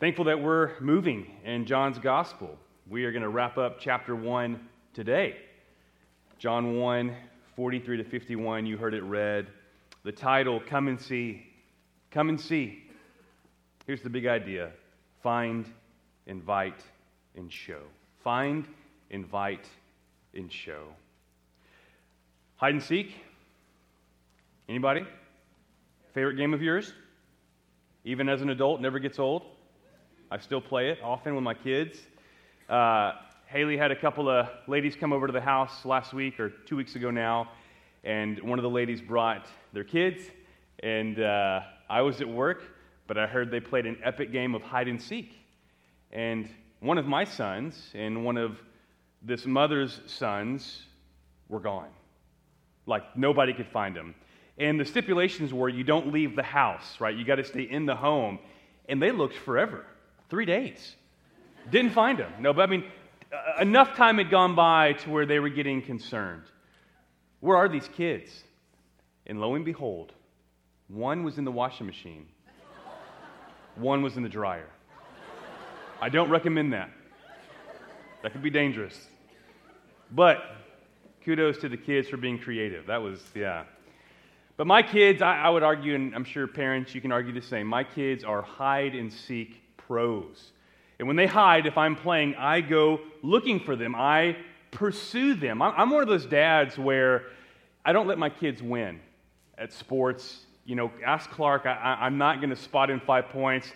Thankful that we're moving in John's gospel. We are going to wrap up chapter 1 today. John 1, 43 to 51, you heard it read. The title, Come and See. Come and see. Here's the big idea find, invite, and show. Find, invite, and show. Hide and seek? Anybody? Favorite game of yours? Even as an adult, never gets old? I still play it often with my kids. Uh, Haley had a couple of ladies come over to the house last week or two weeks ago now, and one of the ladies brought their kids, and uh, I was at work, but I heard they played an epic game of hide and seek. And one of my sons and one of this mother's sons were gone. Like nobody could find them. And the stipulations were you don't leave the house, right? You got to stay in the home. And they looked forever. Three days. Didn't find him. No, but I mean, uh, enough time had gone by to where they were getting concerned. Where are these kids? And lo and behold, one was in the washing machine, one was in the dryer. I don't recommend that. That could be dangerous. But kudos to the kids for being creative. That was, yeah. But my kids, I, I, would argue, and I'm sure parents, you can argue the same. My kids are hide and seek pros. And when they hide, if I'm playing, I go looking for them. I pursue them. I'm one of those dads where I don't let my kids win at sports. You know, ask Clark, I, am not going to spot in five points.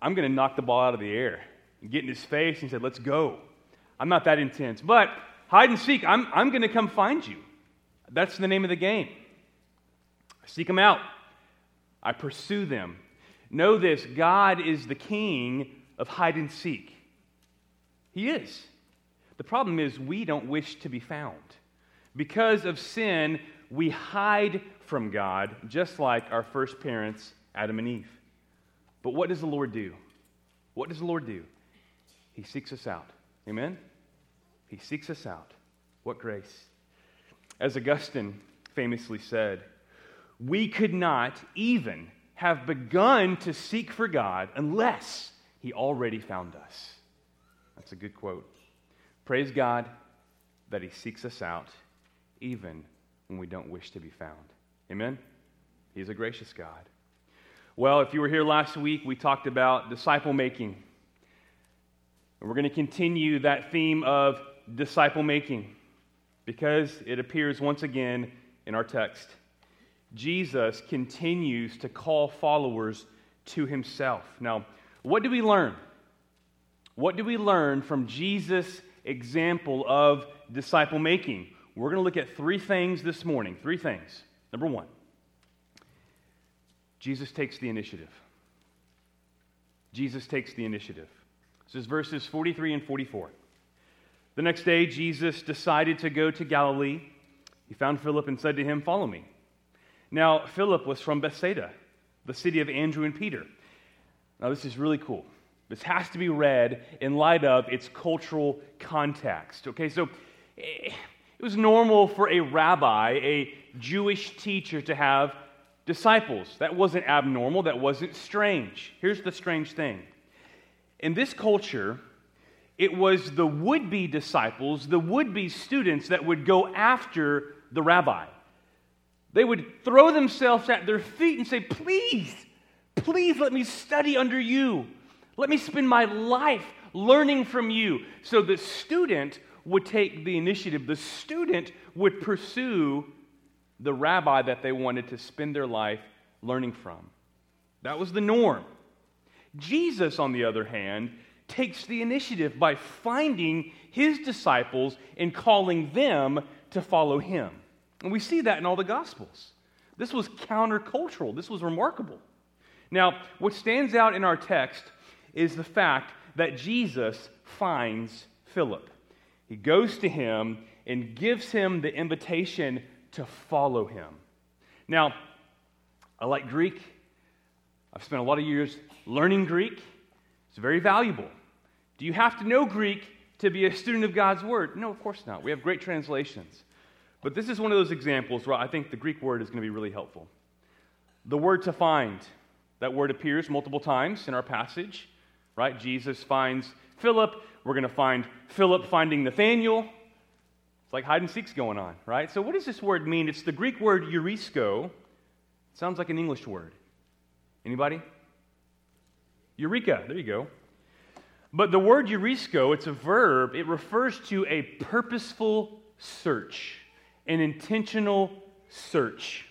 I'm going to knock the ball out of the air and get in his face and say, let's go. I'm not that intense. But hide and seek, I'm, I'm going to come find you. That's the name of the game. I seek them out, I pursue them. Know this God is the king of hide and seek. He is. The problem is, we don't wish to be found. Because of sin, we hide from God, just like our first parents, Adam and Eve. But what does the Lord do? What does the Lord do? He seeks us out. Amen? He seeks us out. What grace. As Augustine famously said, we could not even have begun to seek for God unless He already found us. That's a good quote. Praise God that He seeks us out even when we don't wish to be found. Amen? He's a gracious God. Well, if you were here last week, we talked about disciple making. And we're going to continue that theme of disciple making because it appears once again in our text. Jesus continues to call followers to himself. Now, what do we learn? What do we learn from Jesus' example of disciple making? We're going to look at three things this morning. Three things. Number one, Jesus takes the initiative. Jesus takes the initiative. This is verses 43 and 44. The next day, Jesus decided to go to Galilee. He found Philip and said to him, Follow me. Now, Philip was from Bethsaida, the city of Andrew and Peter. Now, this is really cool. This has to be read in light of its cultural context. Okay, so eh, it was normal for a rabbi, a Jewish teacher, to have disciples. That wasn't abnormal, that wasn't strange. Here's the strange thing in this culture, it was the would be disciples, the would be students that would go after the rabbi. They would throw themselves at their feet and say, Please, please let me study under you. Let me spend my life learning from you. So the student would take the initiative. The student would pursue the rabbi that they wanted to spend their life learning from. That was the norm. Jesus, on the other hand, takes the initiative by finding his disciples and calling them to follow him. And we see that in all the Gospels. This was countercultural, this was remarkable. Now, what stands out in our text is the fact that Jesus finds Philip. He goes to him and gives him the invitation to follow him. Now, I like Greek. I've spent a lot of years learning Greek. It's very valuable. Do you have to know Greek to be a student of God's Word? No, of course not. We have great translations. But this is one of those examples where I think the Greek word is going to be really helpful. The word to find, that word appears multiple times in our passage. right? Jesus finds Philip. We're going to find Philip finding Nathanael. It's like hide and seek's going on, right? So, what does this word mean? It's the Greek word eurisko. It sounds like an English word. Anybody? Eureka. There you go. But the word eurisko, it's a verb. It refers to a purposeful search, an intentional search.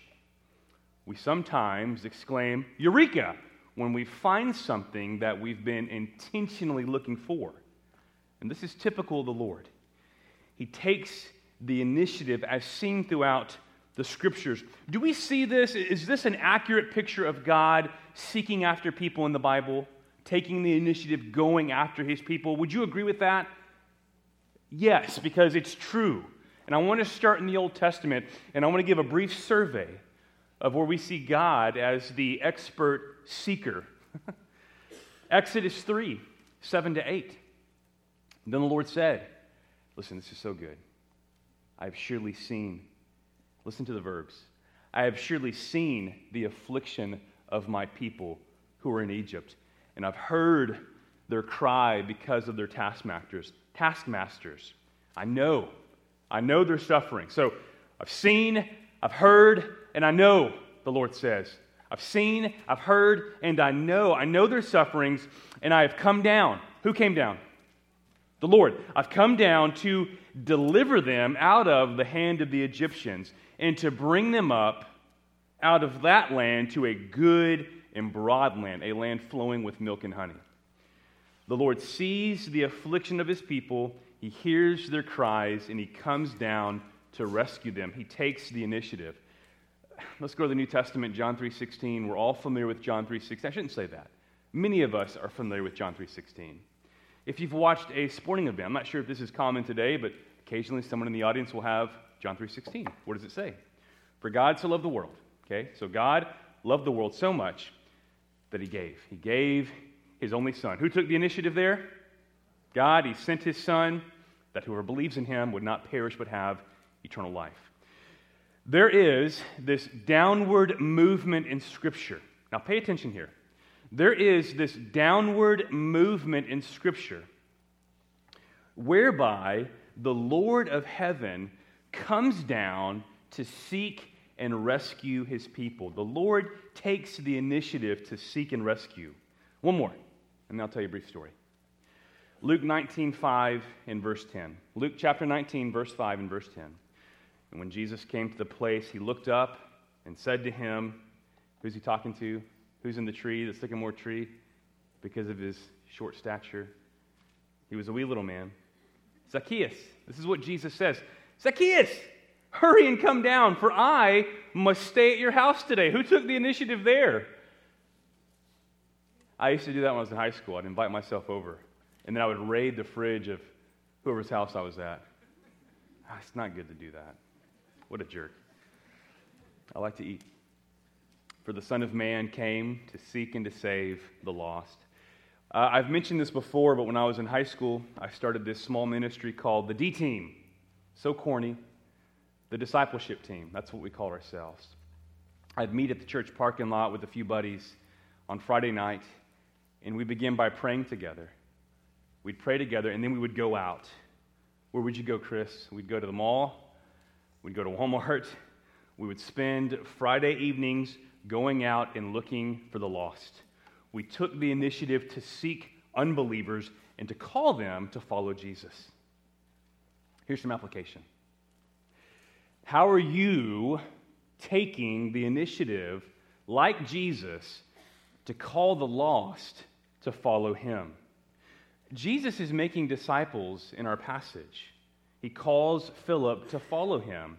We sometimes exclaim, Eureka, when we find something that we've been intentionally looking for. And this is typical of the Lord. He takes the initiative as seen throughout the scriptures. Do we see this? Is this an accurate picture of God seeking after people in the Bible, taking the initiative, going after his people? Would you agree with that? Yes, because it's true. And I want to start in the Old Testament, and I want to give a brief survey of where we see God as the expert seeker. Exodus 3 7 to 8. then the Lord said, Listen, this is so good. I have surely seen, listen to the verbs. I have surely seen the affliction of my people who are in Egypt, and I've heard their cry because of their taskmasters. Taskmasters. I know. I know they're suffering. So I've seen, I've heard, and I know, the Lord says. I've seen, I've heard, and I know. I know their sufferings, and I have come down. Who came down? The Lord. I've come down to deliver them out of the hand of the Egyptians and to bring them up out of that land to a good and broad land, a land flowing with milk and honey. The Lord sees the affliction of his people, he hears their cries, and he comes down to rescue them. He takes the initiative. Let's go to the New Testament, John 3:16. We're all familiar with John 3:16. I shouldn't say that. Many of us are familiar with John 3:16. If you've watched a sporting event, I'm not sure if this is common today, but occasionally someone in the audience will have John 3:16. What does it say? For God so loved the world. Okay? So God loved the world so much that he gave. He gave his only son. Who took the initiative there? God. He sent his son that whoever believes in him would not perish but have eternal life. There is this downward movement in Scripture. Now, pay attention here. There is this downward movement in Scripture whereby the Lord of heaven comes down to seek and rescue his people. The Lord takes the initiative to seek and rescue. One more, and I'll tell you a brief story. Luke 19, 5 and verse 10. Luke chapter 19, verse 5 and verse 10. And when Jesus came to the place, he looked up and said to him, Who's he talking to? Who's in the tree, the sycamore tree? Because of his short stature. He was a wee little man. Zacchaeus. This is what Jesus says Zacchaeus, hurry and come down, for I must stay at your house today. Who took the initiative there? I used to do that when I was in high school. I'd invite myself over, and then I would raid the fridge of whoever's house I was at. Ah, it's not good to do that. What a jerk. I like to eat. For the Son of Man came to seek and to save the lost. Uh, I've mentioned this before, but when I was in high school, I started this small ministry called the D Team. So corny. The discipleship team. That's what we called ourselves. I'd meet at the church parking lot with a few buddies on Friday night, and we begin by praying together. We'd pray together, and then we would go out. Where would you go, Chris? We'd go to the mall, We'd go to Walmart. We would spend Friday evenings going out and looking for the lost. We took the initiative to seek unbelievers and to call them to follow Jesus. Here's some application. How are you taking the initiative, like Jesus, to call the lost to follow him? Jesus is making disciples in our passage. He calls Philip to follow him.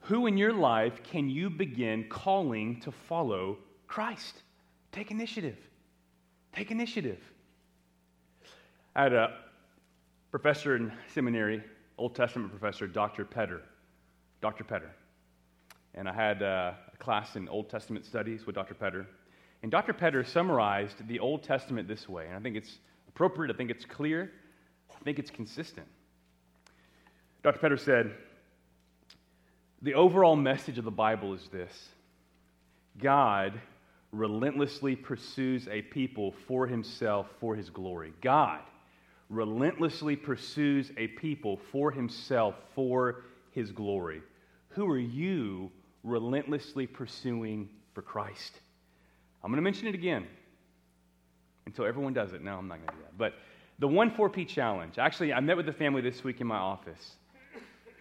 Who in your life can you begin calling to follow Christ? Take initiative. Take initiative. I had a professor in seminary, Old Testament professor, Dr. Petter. Dr. Petter. And I had uh, a class in Old Testament studies with Dr. Petter. And Dr. Petter summarized the Old Testament this way. And I think it's appropriate, I think it's clear, I think it's consistent. Dr. Petter said, The overall message of the Bible is this God relentlessly pursues a people for himself, for his glory. God relentlessly pursues a people for himself, for his glory. Who are you relentlessly pursuing for Christ? I'm going to mention it again until everyone does it. No, I'm not going to do that. But the 1 4P challenge. Actually, I met with the family this week in my office,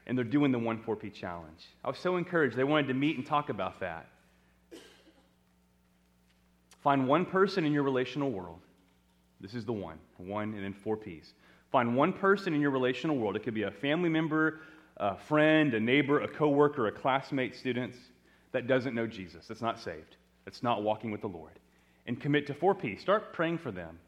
and they're doing the 1 4P challenge. I was so encouraged. They wanted to meet and talk about that. Find one person in your relational world. This is the one. One and then four P's. Find one person in your relational world. It could be a family member, a friend, a neighbor, a coworker, a classmate, students that doesn't know Jesus, that's not saved, that's not walking with the Lord. And commit to four P's. Start praying for them.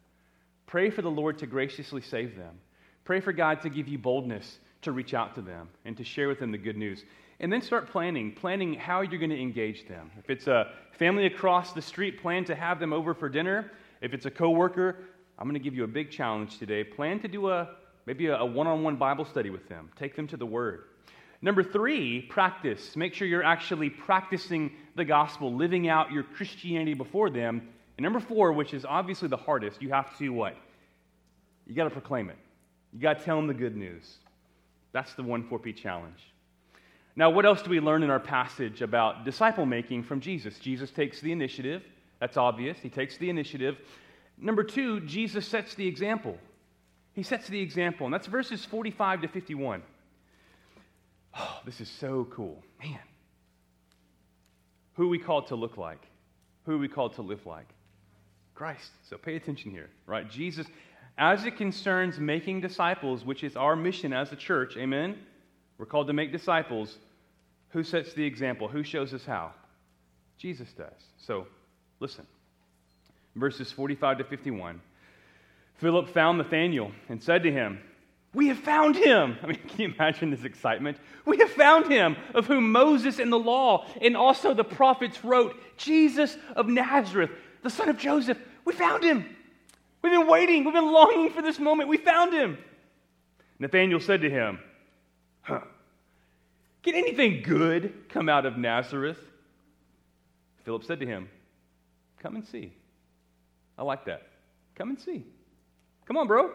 Pray for the Lord to graciously save them. Pray for God to give you boldness to reach out to them and to share with them the good news. And then start planning, planning how you're going to engage them. If it's a family across the street, plan to have them over for dinner. If it's a coworker, I'm going to give you a big challenge today. Plan to do a maybe a one on one Bible study with them, take them to the Word. Number three, practice. Make sure you're actually practicing the gospel, living out your Christianity before them. And number four, which is obviously the hardest, you have to what? You got to proclaim it. You got to tell them the good news. That's the 1 4P challenge. Now, what else do we learn in our passage about disciple making from Jesus? Jesus takes the initiative. That's obvious. He takes the initiative. Number two, Jesus sets the example. He sets the example, and that's verses 45 to 51. Oh, this is so cool. Man. Who we called to look like? Who we called to live like? Christ. So pay attention here, right? Jesus, as it concerns making disciples, which is our mission as a church, amen? We're called to make disciples. Who sets the example? Who shows us how? Jesus does. So listen verses 45 to 51. Philip found Nathanael and said to him, We have found him. I mean, can you imagine this excitement? We have found him, of whom Moses and the law and also the prophets wrote, Jesus of Nazareth, the son of Joseph. We found him. We've been waiting, we've been longing for this moment. We found him. Nathanael said to him, Huh, can anything good come out of Nazareth? Philip said to him, Come and see. I like that. Come and see. Come on, bro.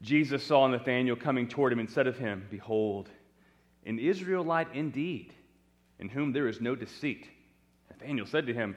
Jesus saw Nathanael coming toward him and said of him, Behold, an Israelite indeed, in whom there is no deceit. Nathanael said to him,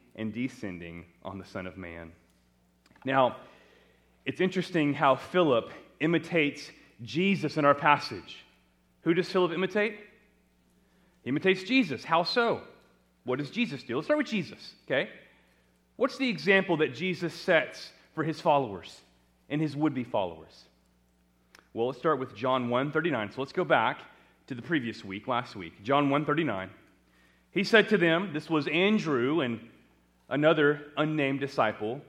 and descending on the Son of Man. Now, it's interesting how Philip imitates Jesus in our passage. Who does Philip imitate? He imitates Jesus. How so? What does Jesus do? Let's start with Jesus, okay? What's the example that Jesus sets for his followers and his would be followers? Well, let's start with John 1 39. So let's go back to the previous week, last week. John 1 39. He said to them, this was Andrew and another unnamed disciple.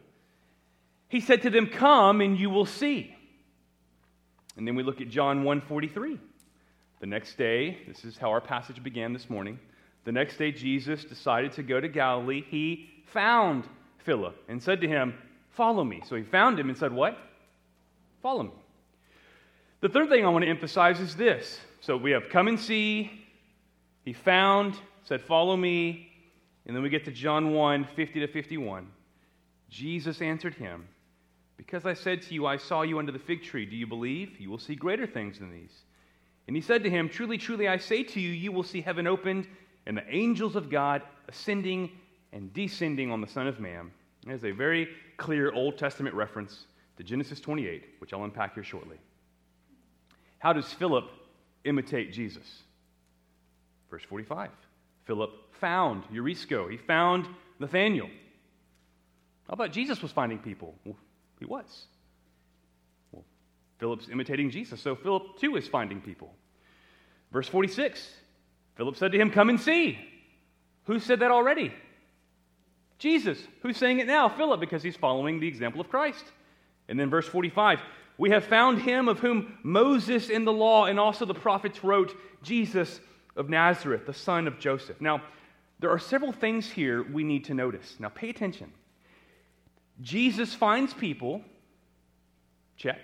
He said to them, Come and you will see. And then we look at John 1 43. The next day, this is how our passage began this morning. The next day, Jesus decided to go to Galilee. He found Philip and said to him, Follow me. So he found him and said, What? Follow me. The third thing I want to emphasize is this. So we have come and see. He found, said, Follow me. And then we get to John 1 50 to 51. Jesus answered him, Because I said to you, I saw you under the fig tree, do you believe? You will see greater things than these. And he said to him, Truly, truly, I say to you, you will see heaven opened and the angels of God ascending and descending on the Son of Man. There's a very clear Old Testament reference to Genesis 28, which I'll unpack here shortly. How does Philip imitate Jesus? Verse 45. Philip found Eurisko. He found Nathanael. How about Jesus was finding people? Well, he was. Well, Philip's imitating Jesus, so Philip too is finding people. Verse 46 Philip said to him, Come and see. Who said that already? Jesus. Who's saying it now? Philip, because he's following the example of Christ. And then verse 45 We have found him of whom Moses in the law and also the prophets wrote, Jesus of Nazareth, the son of Joseph. Now, there are several things here we need to notice. Now, pay attention. Jesus finds people, check.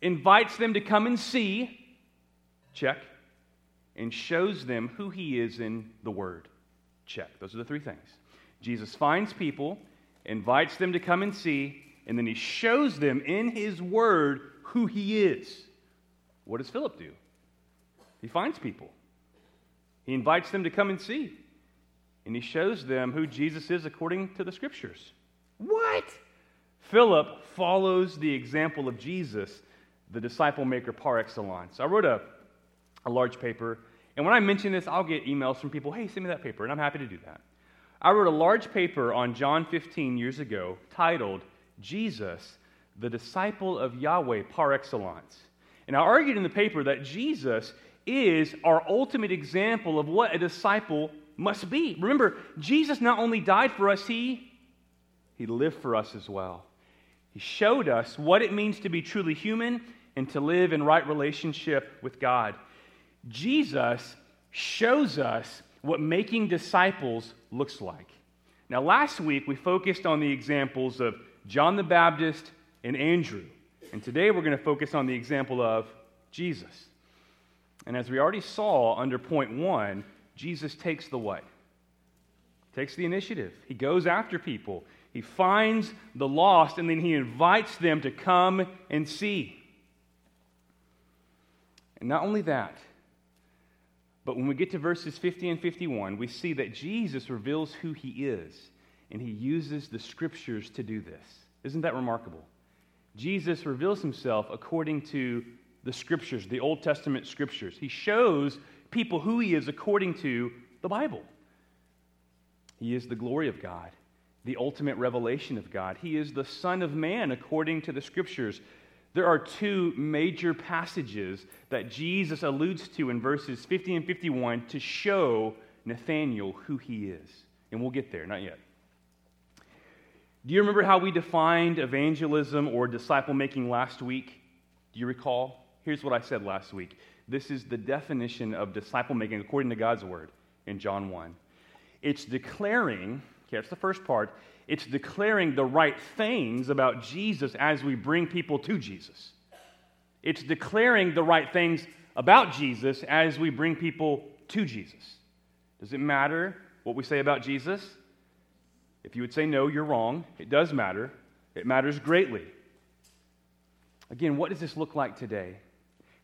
Invites them to come and see, check. And shows them who he is in the Word, check. Those are the three things. Jesus finds people, invites them to come and see, and then he shows them in his Word who he is. What does Philip do? He finds people, he invites them to come and see, and he shows them who Jesus is according to the Scriptures. What? Philip follows the example of Jesus, the disciple maker par excellence. I wrote a, a large paper, and when I mention this, I'll get emails from people, hey, send me that paper, and I'm happy to do that. I wrote a large paper on John 15 years ago titled Jesus, the disciple of Yahweh par excellence. And I argued in the paper that Jesus is our ultimate example of what a disciple must be. Remember, Jesus not only died for us, he he lived for us as well. He showed us what it means to be truly human and to live in right relationship with God. Jesus shows us what making disciples looks like. Now, last week we focused on the examples of John the Baptist and Andrew. And today we're going to focus on the example of Jesus. And as we already saw under point one, Jesus takes the what? Takes the initiative. He goes after people. He finds the lost and then he invites them to come and see. And not only that, but when we get to verses 50 and 51, we see that Jesus reveals who he is, and he uses the scriptures to do this. Isn't that remarkable? Jesus reveals himself according to the scriptures, the Old Testament scriptures. He shows people who he is according to the Bible. He is the glory of God the ultimate revelation of God. He is the Son of Man according to the Scriptures. There are two major passages that Jesus alludes to in verses 50 and 51 to show Nathanael who he is. And we'll get there, not yet. Do you remember how we defined evangelism or disciple making last week? Do you recall? Here's what I said last week. This is the definition of disciple making according to God's word in John 1. It's declaring Okay, that's the first part. It's declaring the right things about Jesus as we bring people to Jesus. It's declaring the right things about Jesus as we bring people to Jesus. Does it matter what we say about Jesus? If you would say no, you're wrong. It does matter. It matters greatly. Again, what does this look like today?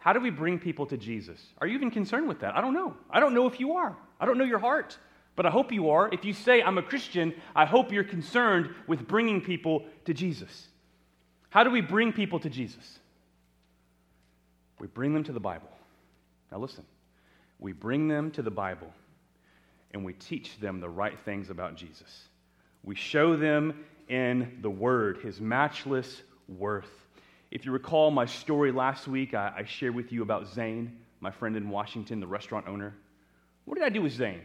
How do we bring people to Jesus? Are you even concerned with that? I don't know. I don't know if you are. I don't know your heart. But I hope you are. If you say, I'm a Christian, I hope you're concerned with bringing people to Jesus. How do we bring people to Jesus? We bring them to the Bible. Now, listen, we bring them to the Bible and we teach them the right things about Jesus. We show them in the Word, His matchless worth. If you recall my story last week, I, I shared with you about Zane, my friend in Washington, the restaurant owner. What did I do with Zane?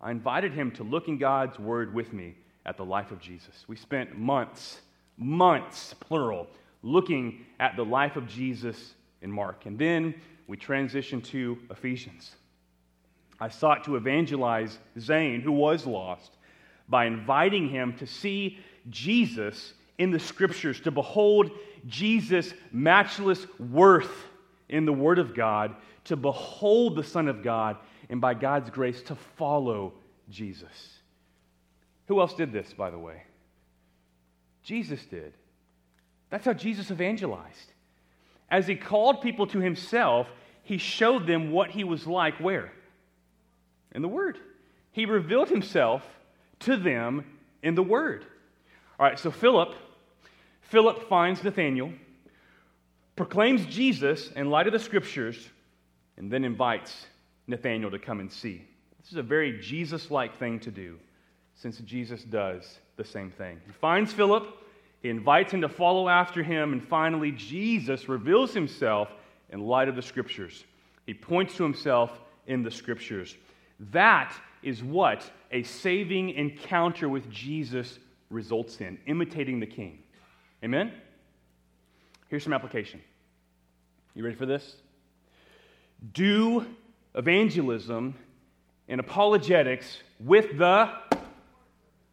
I invited him to look in God's Word with me at the life of Jesus. We spent months, months, plural, looking at the life of Jesus in Mark. And then we transitioned to Ephesians. I sought to evangelize Zane, who was lost, by inviting him to see Jesus in the Scriptures, to behold Jesus' matchless worth in the Word of God, to behold the Son of God and by God's grace to follow Jesus. Who else did this, by the way? Jesus did. That's how Jesus evangelized. As he called people to himself, he showed them what he was like where? In the Word. He revealed himself to them in the Word. All right, so Philip, Philip finds Nathanael, proclaims Jesus in light of the Scriptures, and then invites Nathanael to come and see. This is a very Jesus like thing to do, since Jesus does the same thing. He finds Philip, he invites him to follow after him, and finally, Jesus reveals himself in light of the Scriptures. He points to himself in the Scriptures. That is what a saving encounter with Jesus results in imitating the king. Amen? Here's some application. You ready for this? Do evangelism and apologetics with the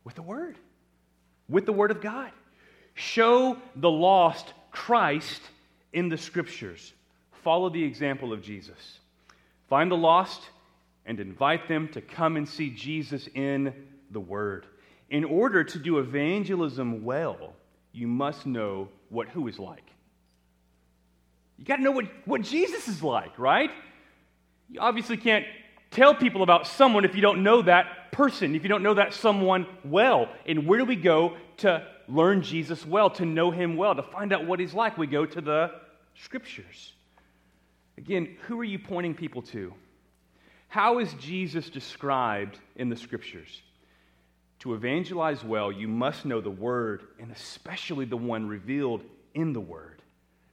with the word. With the word of God. Show the lost Christ in the scriptures. Follow the example of Jesus. Find the lost and invite them to come and see Jesus in the word. In order to do evangelism well, you must know what who is like. You got to know what, what Jesus is like, right? You obviously can't tell people about someone if you don't know that person, if you don't know that someone well. And where do we go to learn Jesus well, to know him well, to find out what he's like? We go to the scriptures. Again, who are you pointing people to? How is Jesus described in the scriptures? To evangelize well, you must know the word, and especially the one revealed in the word.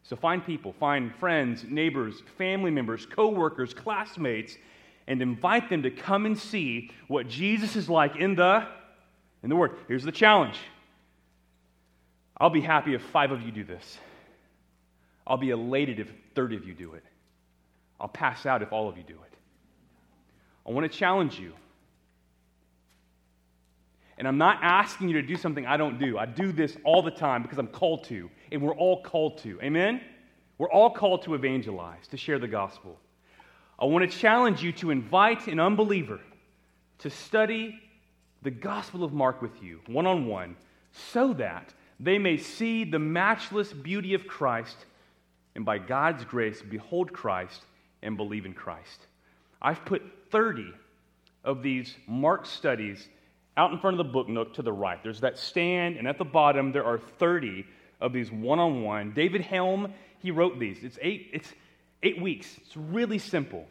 So find people, find friends, neighbors, family members, co-workers, classmates, and invite them to come and see what Jesus is like in the in the word. Here's the challenge. I'll be happy if 5 of you do this. I'll be elated if 30 of you do it. I'll pass out if all of you do it. I want to challenge you. And I'm not asking you to do something I don't do. I do this all the time because I'm called to, and we're all called to. Amen? We're all called to evangelize, to share the gospel. I want to challenge you to invite an unbeliever to study the Gospel of Mark with you, one on one, so that they may see the matchless beauty of Christ and by God's grace behold Christ and believe in Christ. I've put 30 of these Mark studies out in front of the book nook to the right. There's that stand, and at the bottom there are 30 of these one on one. David Helm, he wrote these. It's eight, it's eight weeks. It's really simple.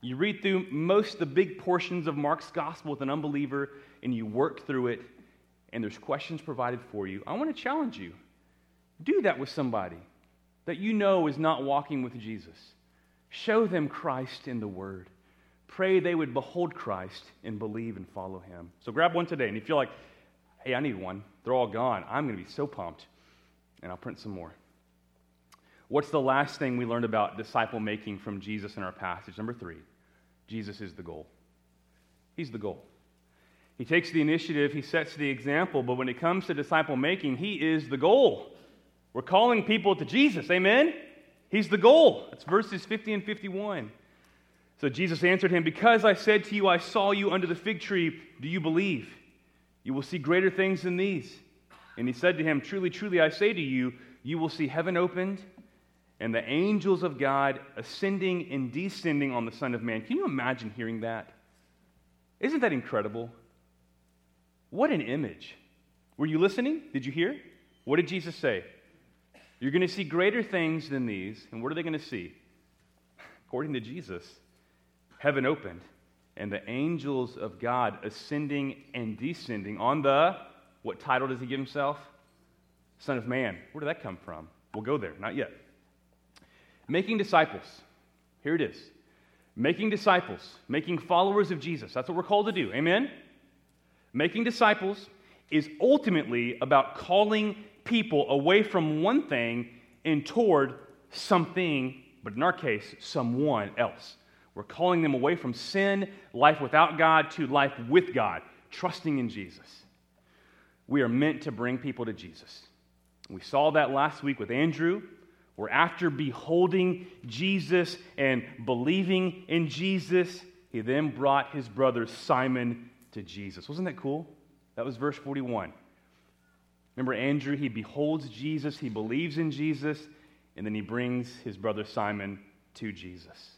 You read through most the big portions of Mark's gospel with an unbeliever, and you work through it, and there's questions provided for you. I want to challenge you. Do that with somebody that you know is not walking with Jesus. Show them Christ in the Word. Pray they would behold Christ and believe and follow him. So grab one today. And if you're like, hey, I need one, they're all gone, I'm going to be so pumped. And I'll print some more. What's the last thing we learned about disciple making from Jesus in our passage? Number three, Jesus is the goal. He's the goal. He takes the initiative, he sets the example, but when it comes to disciple making, he is the goal. We're calling people to Jesus. Amen? He's the goal. That's verses 50 and 51. So Jesus answered him, Because I said to you, I saw you under the fig tree, do you believe? You will see greater things than these. And he said to him, Truly, truly, I say to you, you will see heaven opened and the angels of God ascending and descending on the Son of Man. Can you imagine hearing that? Isn't that incredible? What an image. Were you listening? Did you hear? What did Jesus say? You're going to see greater things than these. And what are they going to see? According to Jesus, heaven opened and the angels of God ascending and descending on the, what title does he give himself? Son of Man. Where did that come from? We'll go there, not yet. Making disciples. Here it is. Making disciples, making followers of Jesus. That's what we're called to do. Amen? Making disciples is ultimately about calling people away from one thing and toward something, but in our case, someone else. We're calling them away from sin, life without God, to life with God, trusting in Jesus. We are meant to bring people to Jesus. We saw that last week with Andrew where after beholding Jesus and believing in Jesus, he then brought his brother Simon to Jesus. Wasn't that cool? That was verse 41. Remember Andrew, he beholds Jesus, he believes in Jesus, and then he brings his brother Simon to Jesus.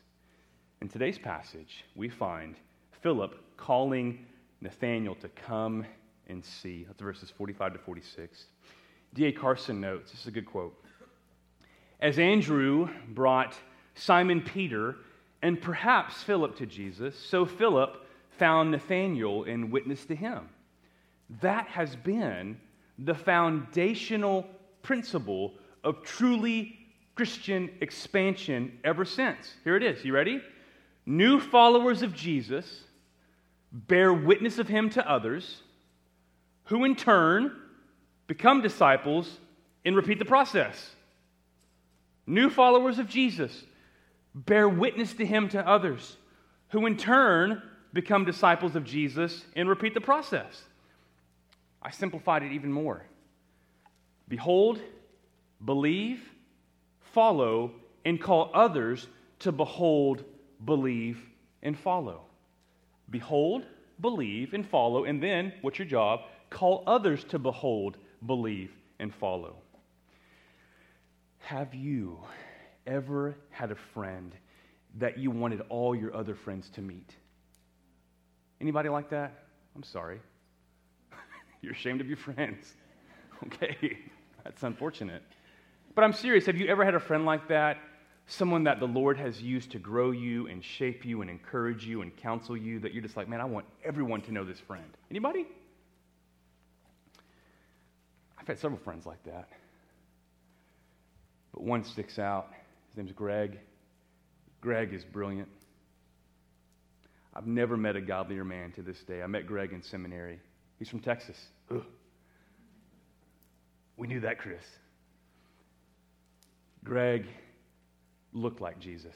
In today's passage, we find Philip calling Nathanael to come and see. That's verses 45 to 46. D.A. Carson notes this is a good quote. As Andrew brought Simon Peter and perhaps Philip to Jesus, so Philip found Nathanael and witnessed to him. That has been the foundational principle of truly Christian expansion ever since. Here it is. You ready? New followers of Jesus bear witness of him to others, who in turn become disciples and repeat the process. New followers of Jesus bear witness to him to others, who in turn become disciples of Jesus and repeat the process. I simplified it even more. Behold, believe, follow, and call others to behold, believe, and follow. Behold, believe, and follow, and then, what's your job? Call others to behold, believe, and follow. Have you ever had a friend that you wanted all your other friends to meet? Anybody like that? I'm sorry. You're ashamed of your friends. Okay, that's unfortunate. But I'm serious. Have you ever had a friend like that? Someone that the Lord has used to grow you and shape you and encourage you and counsel you that you're just like, man, I want everyone to know this friend. Anybody? I've had several friends like that. But one sticks out. His name's Greg. Greg is brilliant. I've never met a godlier man to this day. I met Greg in seminary. He's from Texas. Ugh. We knew that, Chris. Greg looked like Jesus.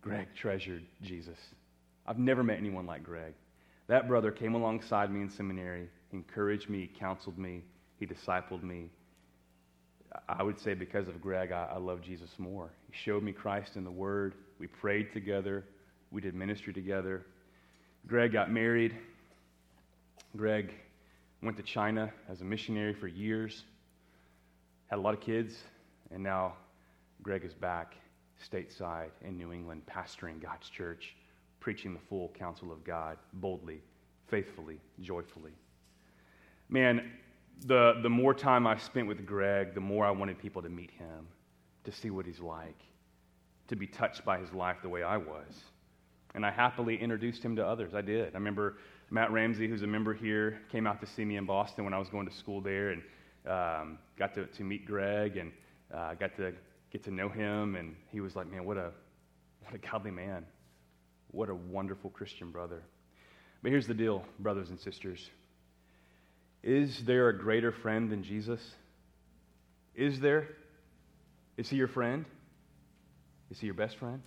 Greg treasured Jesus. I've never met anyone like Greg. That brother came alongside me in seminary, encouraged me, counseled me, he discipled me. I would say because of Greg, I, I love Jesus more. He showed me Christ in the Word. We prayed together. We did ministry together. Greg got married. Greg went to China as a missionary for years, had a lot of kids, and now Greg is back stateside in New England, pastoring God's church, preaching the full counsel of God boldly, faithfully, joyfully. Man, the, the more time I spent with Greg, the more I wanted people to meet him, to see what he's like, to be touched by his life the way I was. And I happily introduced him to others. I did. I remember Matt Ramsey, who's a member here, came out to see me in Boston when I was going to school there and um, got to, to meet Greg and uh, got to get to know him. And he was like, man, what a, what a godly man. What a wonderful Christian brother. But here's the deal, brothers and sisters. Is there a greater friend than Jesus? Is there? Is he your friend? Is he your best friend?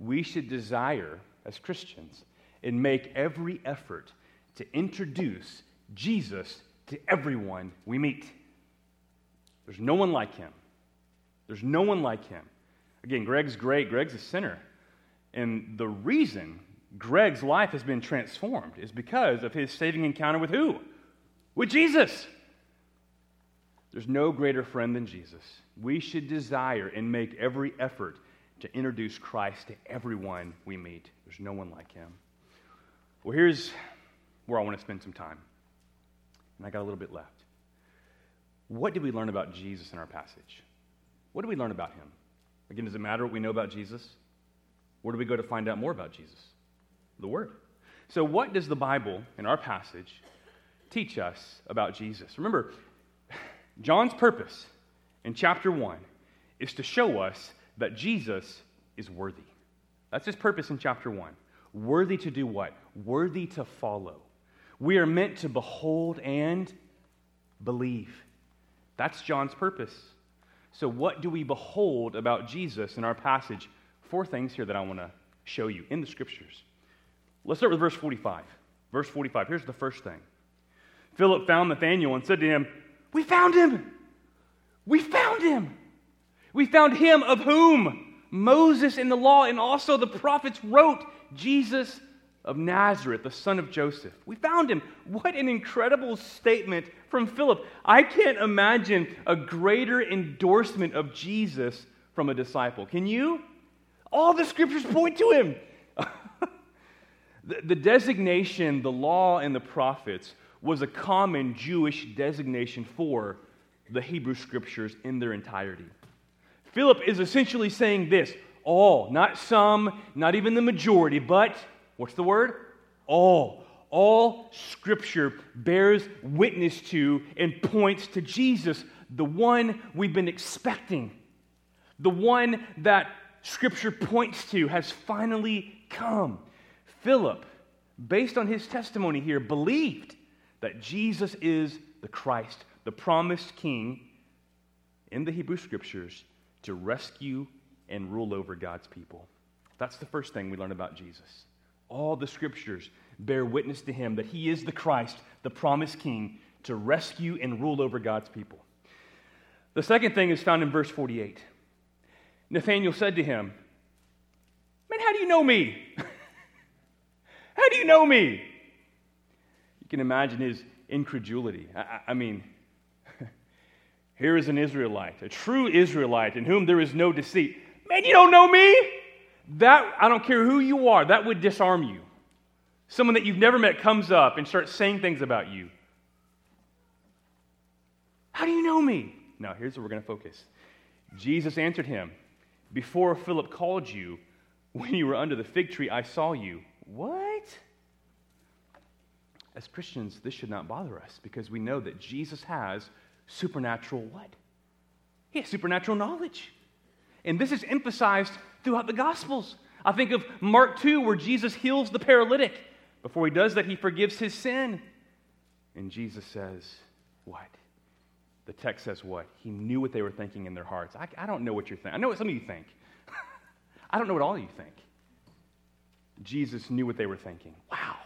We should desire, as Christians, and make every effort to introduce Jesus to everyone we meet. There's no one like him. There's no one like him. Again, Greg's great. Greg's a sinner. And the reason Greg's life has been transformed is because of his saving encounter with who? With Jesus. There's no greater friend than Jesus. We should desire and make every effort to introduce Christ to everyone we meet. There's no one like him. Well, here's where I want to spend some time. And I got a little bit left. What did we learn about Jesus in our passage? What do we learn about him? Again, does it matter what we know about Jesus? Where do we go to find out more about Jesus? The Word. So, what does the Bible in our passage teach us about Jesus? Remember, John's purpose in chapter 1 is to show us that Jesus is worthy. That's his purpose in chapter 1. Worthy to do what? Worthy to follow. We are meant to behold and believe. That's John's purpose. So, what do we behold about Jesus in our passage? Four things here that I want to show you in the scriptures. Let's start with verse 45. Verse 45. Here's the first thing Philip found Nathanael and said to him, We found him! We found him! We found him of whom Moses in the law and also the prophets wrote Jesus of Nazareth, the son of Joseph. We found him. What an incredible statement from Philip. I can't imagine a greater endorsement of Jesus from a disciple. Can you? All the scriptures point to him. the, the designation, the law, and the prophets was a common Jewish designation for the Hebrew scriptures in their entirety. Philip is essentially saying this all, not some, not even the majority, but what's the word? All. All scripture bears witness to and points to Jesus, the one we've been expecting. The one that scripture points to has finally come. Philip, based on his testimony here, believed that Jesus is the Christ, the promised king in the Hebrew scriptures to rescue and rule over God's people. That's the first thing we learn about Jesus. All the scriptures bear witness to him that he is the Christ, the promised king, to rescue and rule over God's people. The second thing is found in verse 48. Nathanael said to him, Man, how do you know me? how do you know me? You can imagine his incredulity. I, I mean, here is an Israelite, a true Israelite in whom there is no deceit. Man, you don't know me? That, I don't care who you are, that would disarm you. Someone that you've never met comes up and starts saying things about you. How do you know me? Now, here's where we're going to focus. Jesus answered him, Before Philip called you, when you were under the fig tree, I saw you. What? As Christians, this should not bother us because we know that Jesus has supernatural what? He has supernatural knowledge. And this is emphasized throughout the Gospels. I think of Mark 2, where Jesus heals the paralytic. Before he does that, he forgives his sin. And Jesus says, What? The text says what? He knew what they were thinking in their hearts. I, I don't know what you're thinking. I know what some of you think. I don't know what all of you think. Jesus knew what they were thinking. Wow.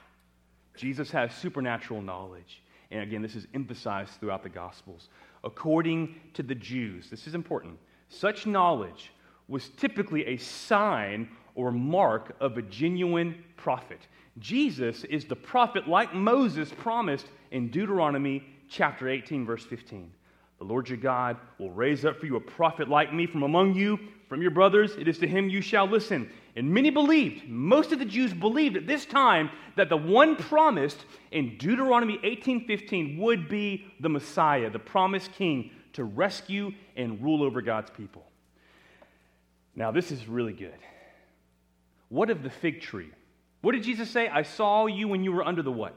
Jesus has supernatural knowledge. And again, this is emphasized throughout the Gospels. According to the Jews, this is important, such knowledge was typically a sign or mark of a genuine prophet. Jesus is the prophet like Moses promised in Deuteronomy chapter 18, verse 15. The Lord your God will raise up for you a prophet like me from among you, from your brothers. It is to him you shall listen. And many believed, most of the Jews believed at this time that the one promised in Deuteronomy 18:15 would be the Messiah, the promised king to rescue and rule over God's people. Now, this is really good. What of the fig tree? What did Jesus say? I saw you when you were under the what?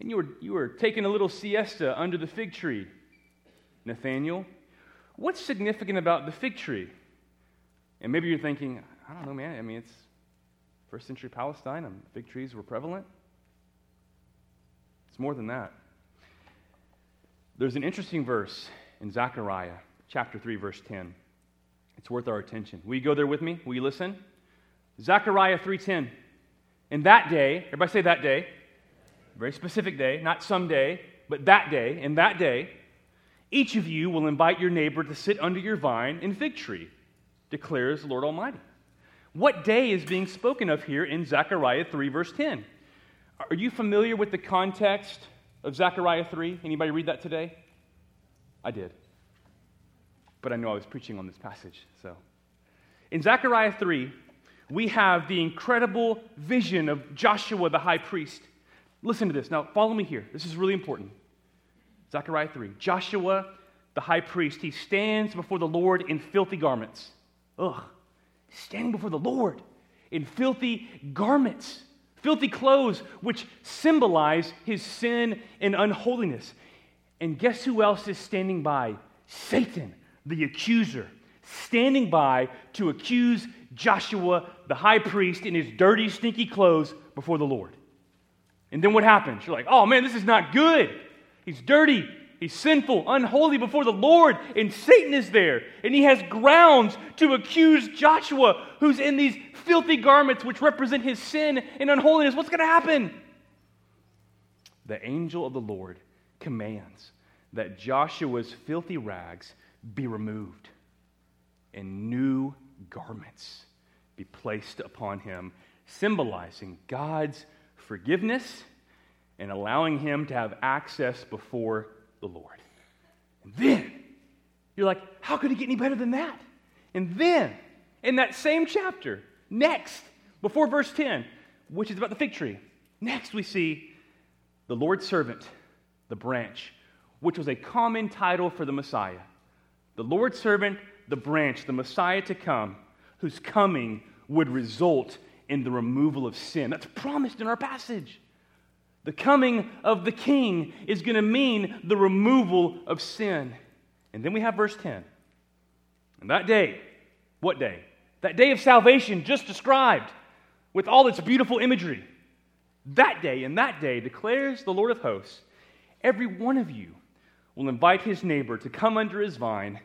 And you were, you were taking a little siesta under the fig tree. Nathanael, what's significant about the fig tree? And maybe you're thinking, I don't know, man. I mean, it's first century Palestine, and fig trees were prevalent. It's more than that. There's an interesting verse in Zechariah chapter 3, verse 10. It's worth our attention. Will you go there with me? Will you listen? Zechariah 3:10. In that day, everybody say that day. Very specific day, not some day, but that day. In that day, each of you will invite your neighbor to sit under your vine and fig tree, declares the Lord Almighty. What day is being spoken of here in Zechariah 3, verse 10? Are you familiar with the context of Zechariah 3? Anybody read that today? I did. But I know I was preaching on this passage, so. In Zechariah 3, we have the incredible vision of Joshua the high priest. Listen to this. Now, follow me here. This is really important. Zechariah 3. Joshua, the high priest, he stands before the Lord in filthy garments. Ugh. Standing before the Lord in filthy garments, filthy clothes, which symbolize his sin and unholiness. And guess who else is standing by? Satan, the accuser, standing by to accuse Joshua, the high priest, in his dirty, stinky clothes before the Lord. And then what happens? You're like, oh man, this is not good. He's dirty. He's sinful, unholy before the Lord, and Satan is there. And he has grounds to accuse Joshua, who's in these filthy garments which represent his sin and unholiness. What's going to happen? The angel of the Lord commands that Joshua's filthy rags be removed and new garments be placed upon him, symbolizing God's forgiveness and allowing him to have access before the Lord. And then you're like, how could it get any better than that? And then in that same chapter, next, before verse 10, which is about the fig tree, next we see the Lord's servant, the branch, which was a common title for the Messiah. The Lord's servant, the branch, the Messiah to come, whose coming would result in the removal of sin. That's promised in our passage. The coming of the king is going to mean the removal of sin. And then we have verse 10. And that day, what day? That day of salvation just described. with all its beautiful imagery. That day and that day declares the Lord of hosts, every one of you will invite his neighbor to come under his vine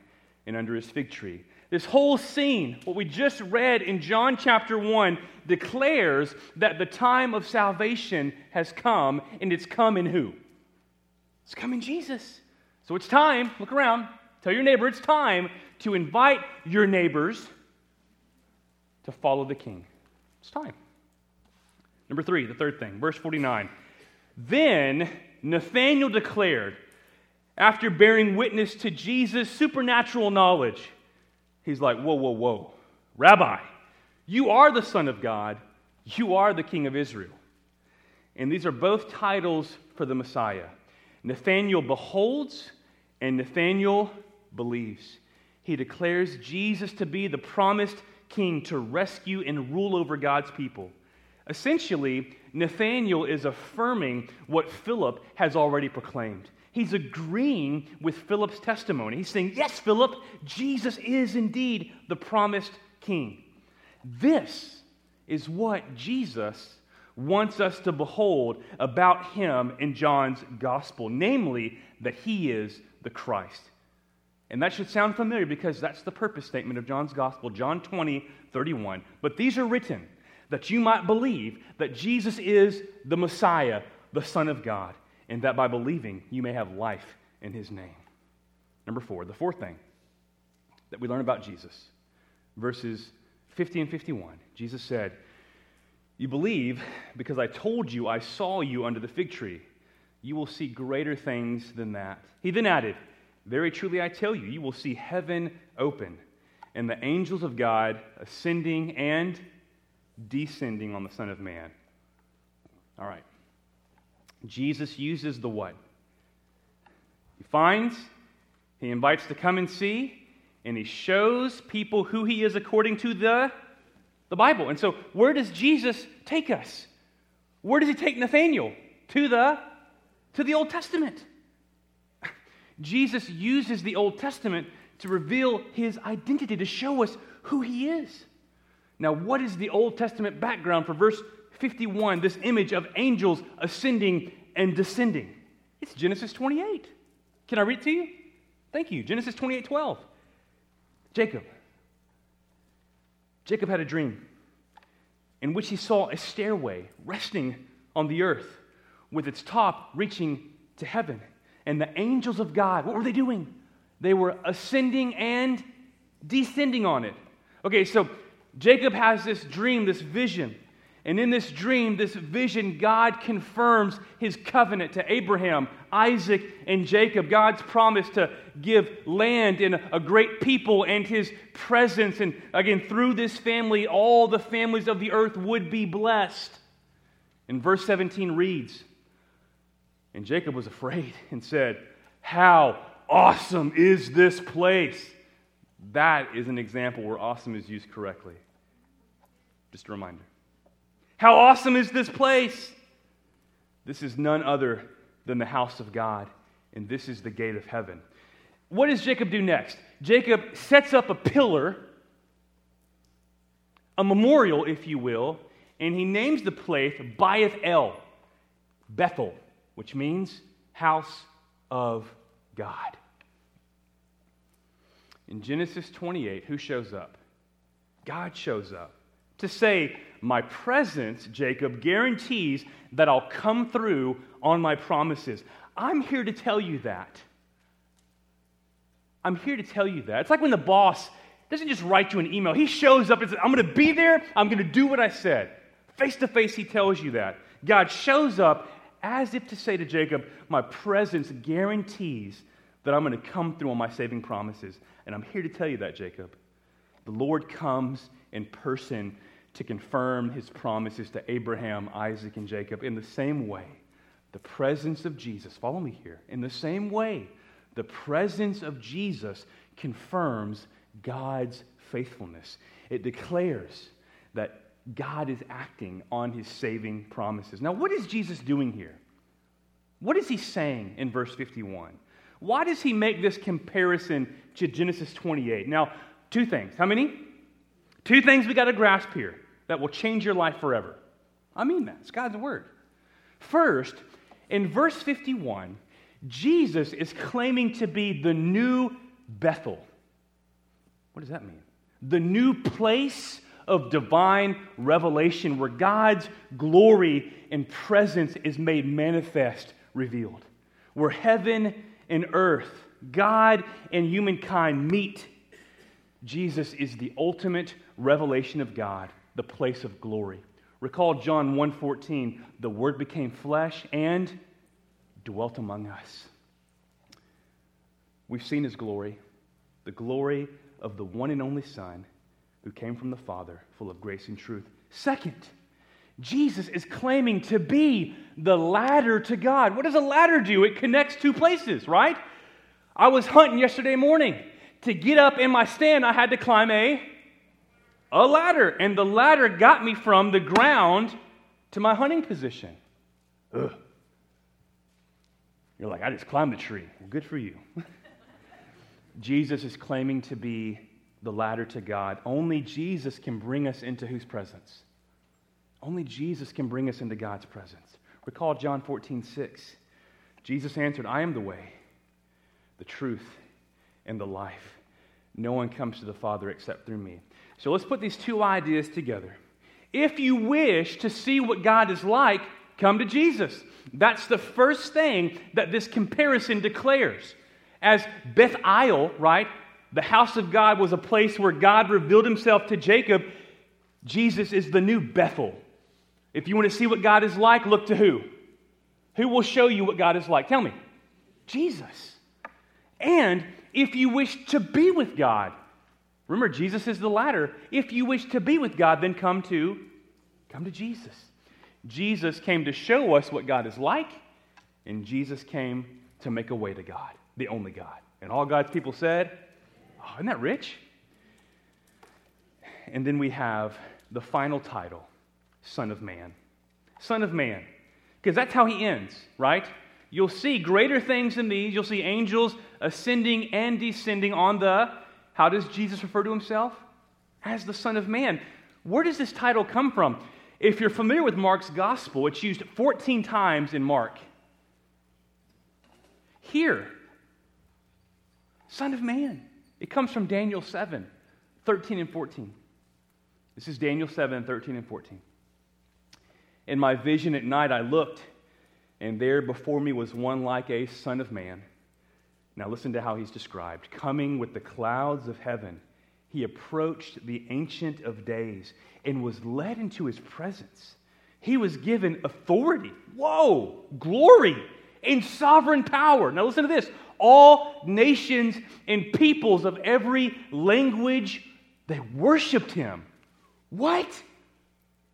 and under his fig tree. This whole scene, what we just read in John chapter 1, declares that the time of salvation has come, and it's come in who? It's come in Jesus. So it's time, look around, tell your neighbor it's time to invite your neighbors to follow the king. It's time. Number three, the third thing, verse 49. Then Nathanael declared, after bearing witness to Jesus' supernatural knowledge, he's like, Whoa, whoa, whoa. Rabbi, you are the Son of God, you are the King of Israel. And these are both titles for the Messiah. Nathanael beholds, and Nathanael believes. He declares Jesus to be the promised king to rescue and rule over God's people. Essentially, Nathanael is affirming what Philip has already proclaimed. He's agreeing with Philip's testimony. He's saying, Yes, Philip, Jesus is indeed the promised king. This is what Jesus wants us to behold about him in John's gospel, namely, that he is the Christ. And that should sound familiar because that's the purpose statement of John's gospel, John 20, 31. But these are written that you might believe that Jesus is the Messiah, the Son of God and that by believing you may have life in his name. Number four, the fourth thing that we learn about Jesus, verses 50 and 51. Jesus said, You believe because I told you I saw you under the fig tree. You will see greater things than that. He then added, Very truly I tell you, you will see heaven open and the angels of God ascending and descending on the Son of Man. All right. Jesus uses the what? He finds, he invites to come and see, and he shows people who he is according to the, the Bible. And so, where does Jesus take us? Where does he take Nathanael? To the, to the Old Testament. Jesus uses the Old Testament to reveal his identity, to show us who he is. Now, what is the Old Testament background for verse 51, this image of angels ascending and descending. It's Genesis 28. Can I read it to you? Thank you. Genesis 28 12. Jacob. Jacob had a dream in which he saw a stairway resting on the earth with its top reaching to heaven. And the angels of God, what were they doing? They were ascending and descending on it. Okay, so Jacob has this dream, this vision and in this dream, this vision, God confirms his covenant to Abraham, Isaac, and Jacob. God's promise to give land and a great people and his presence. And again, through this family, all the families of the earth would be blessed. And verse 17 reads And Jacob was afraid and said, How awesome is this place! That is an example where awesome is used correctly. Just a reminder. How awesome is this place? This is none other than the house of God, and this is the gate of heaven. What does Jacob do next? Jacob sets up a pillar, a memorial, if you will, and he names the place Bayith El, Bethel, which means house of God. In Genesis 28, who shows up? God shows up to say, My presence, Jacob, guarantees that I'll come through on my promises. I'm here to tell you that. I'm here to tell you that. It's like when the boss doesn't just write you an email, he shows up and says, I'm going to be there, I'm going to do what I said. Face to face, he tells you that. God shows up as if to say to Jacob, My presence guarantees that I'm going to come through on my saving promises. And I'm here to tell you that, Jacob. The Lord comes in person to confirm his promises to Abraham, Isaac, and Jacob. In the same way, the presence of Jesus, follow me here, in the same way, the presence of Jesus confirms God's faithfulness. It declares that God is acting on his saving promises. Now, what is Jesus doing here? What is he saying in verse 51? Why does he make this comparison to Genesis 28? Now, two things. How many? Two things we got to grasp here. That will change your life forever. I mean that. It's God's word. First, in verse 51, Jesus is claiming to be the new Bethel. What does that mean? The new place of divine revelation where God's glory and presence is made manifest, revealed. Where heaven and earth, God and humankind meet. Jesus is the ultimate revelation of God, the place of glory. Recall John 1:14, the word became flesh and dwelt among us. We've seen his glory, the glory of the one and only Son who came from the Father, full of grace and truth. Second, Jesus is claiming to be the ladder to God. What does a ladder do? It connects two places, right? I was hunting yesterday morning. To get up in my stand, I had to climb a, a ladder, and the ladder got me from the ground to my hunting position. Ugh. You're like, I just climbed the tree. Well, good for you. Jesus is claiming to be the ladder to God. Only Jesus can bring us into whose presence? Only Jesus can bring us into God's presence. Recall John 14, 6. Jesus answered, I am the way, the truth, and the life. No one comes to the Father except through me. So let's put these two ideas together. If you wish to see what God is like, come to Jesus. That's the first thing that this comparison declares. As Beth Isle, right, the house of God was a place where God revealed himself to Jacob. Jesus is the new Bethel. If you want to see what God is like, look to who? Who will show you what God is like? Tell me. Jesus. And if you wish to be with God, remember Jesus is the ladder. If you wish to be with God, then come to come to Jesus. Jesus came to show us what God is like, and Jesus came to make a way to God, the only God. And all God's people said, Oh, isn't that rich? And then we have the final title Son of Man. Son of Man. Because that's how he ends, right? You'll see greater things than these. You'll see angels ascending and descending on the, how does Jesus refer to himself? As the Son of Man. Where does this title come from? If you're familiar with Mark's gospel, it's used 14 times in Mark. Here, Son of Man. It comes from Daniel 7, 13 and 14. This is Daniel 7, 13 and 14. In my vision at night, I looked, and there before me was one like a son of man. Now, listen to how he's described. Coming with the clouds of heaven, he approached the Ancient of Days and was led into his presence. He was given authority, whoa, glory, and sovereign power. Now, listen to this all nations and peoples of every language, they worshiped him. What?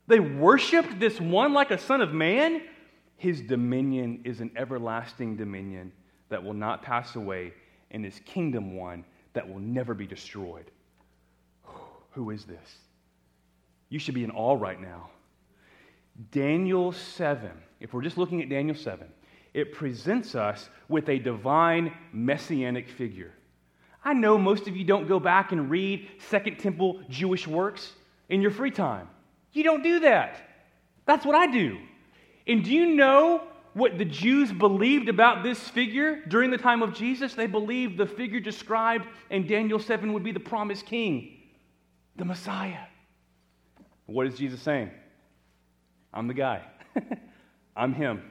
They worshiped this one like a son of man? His dominion is an everlasting dominion that will not pass away, and his kingdom one that will never be destroyed. Who is this? You should be in awe right now. Daniel 7, if we're just looking at Daniel 7, it presents us with a divine messianic figure. I know most of you don't go back and read Second Temple Jewish works in your free time. You don't do that. That's what I do. And do you know what the Jews believed about this figure during the time of Jesus? They believed the figure described in Daniel 7 would be the promised king, the Messiah. What is Jesus saying? I'm the guy. I'm him.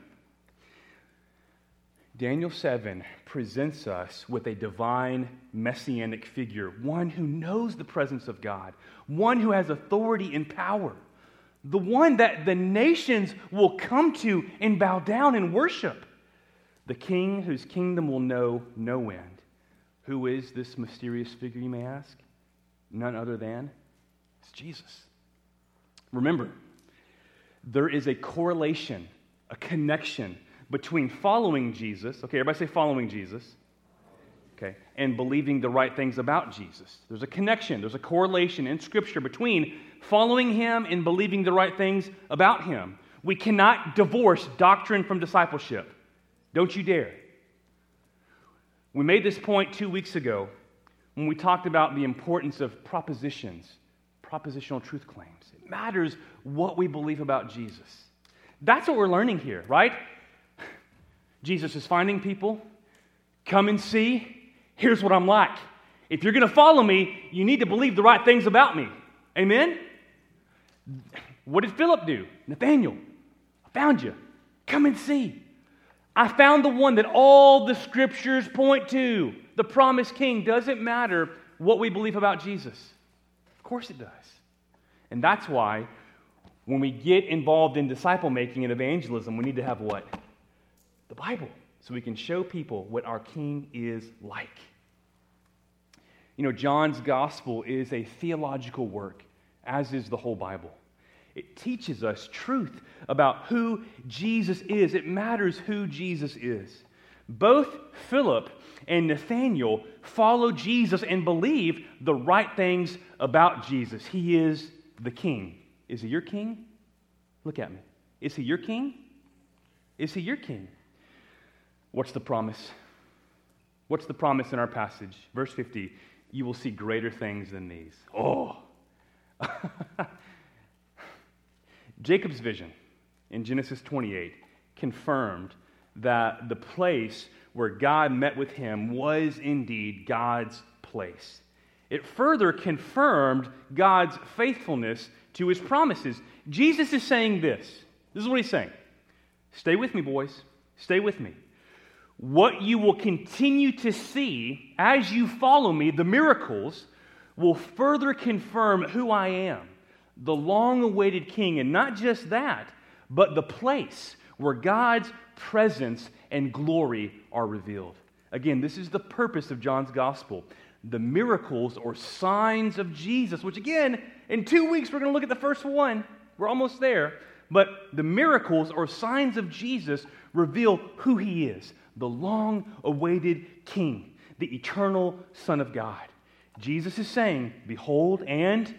Daniel 7 presents us with a divine messianic figure, one who knows the presence of God, one who has authority and power, the one that the nations will come to and bow down and worship, the king whose kingdom will know no end. Who is this mysterious figure, you may ask? None other than it's Jesus. Remember, there is a correlation, a connection between following Jesus, okay, everybody say following Jesus, okay, and believing the right things about Jesus. There's a connection, there's a correlation in Scripture between following Him and believing the right things about Him. We cannot divorce doctrine from discipleship. Don't you dare. We made this point two weeks ago when we talked about the importance of propositions, propositional truth claims. It matters what we believe about Jesus. That's what we're learning here, right? Jesus is finding people. Come and see. Here's what I'm like. If you're going to follow me, you need to believe the right things about me. Amen? What did Philip do? Nathanael, I found you. Come and see. I found the one that all the scriptures point to, the promised king. Doesn't matter what we believe about Jesus. Of course it does. And that's why when we get involved in disciple making and evangelism, we need to have what? The Bible. So we can show people what our king is like. You know, John's gospel is a theological work, as is the whole Bible. It teaches us truth about who Jesus is. It matters who Jesus is. Both Philip and Nathanael follow Jesus and believe the right things about Jesus. He is the king. Is he your king? Look at me. Is he your king? Is he your king? What's the promise? What's the promise in our passage? Verse 50 You will see greater things than these. Oh. Jacob's vision in Genesis 28 confirmed that the place where God met with him was indeed God's place. It further confirmed God's faithfulness to his promises. Jesus is saying this. This is what he's saying. Stay with me, boys. Stay with me. What you will continue to see as you follow me, the miracles, will further confirm who I am the long awaited king. And not just that, but the place where God's presence and glory are revealed. Again, this is the purpose of John's gospel. The miracles or signs of Jesus, which again, in two weeks, we're going to look at the first one. We're almost there. But the miracles or signs of Jesus reveal who he is the long awaited King, the eternal Son of God. Jesus is saying, Behold and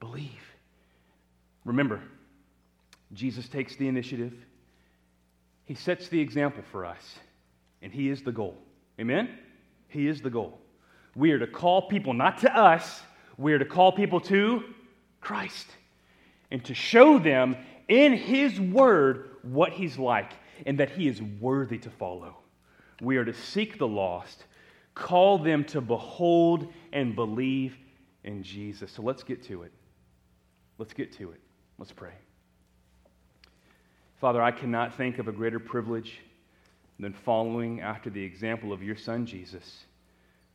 Believe. Remember, Jesus takes the initiative, He sets the example for us, and He is the goal. Amen? He is the goal. We are to call people not to us, we are to call people to Christ and to show them in His Word what He's like and that He is worthy to follow. We are to seek the lost, call them to behold and believe in Jesus. So let's get to it. Let's get to it. Let's pray. Father, I cannot think of a greater privilege than following after the example of your Son, Jesus,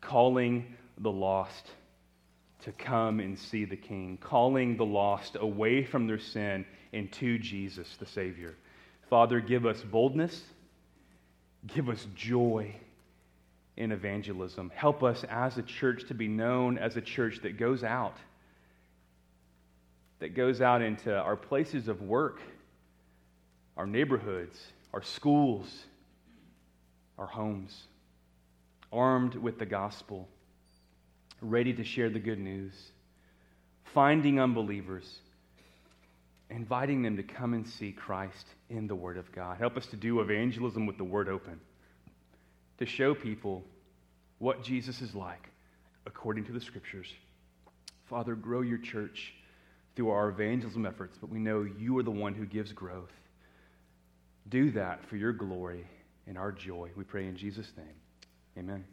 calling the lost to come and see the King, calling the lost away from their sin and to Jesus, the Savior. Father, give us boldness, give us joy in evangelism. Help us as a church to be known as a church that goes out that goes out into our places of work, our neighborhoods, our schools, our homes, armed with the gospel, ready to share the good news, finding unbelievers, inviting them to come and see Christ in the Word of God. Help us to do evangelism with the Word open, to show people what Jesus is like according to the Scriptures. Father, grow your church through our evangelism efforts, but we know you are the one who gives growth. Do that for your glory and our joy. We pray in Jesus' name. Amen.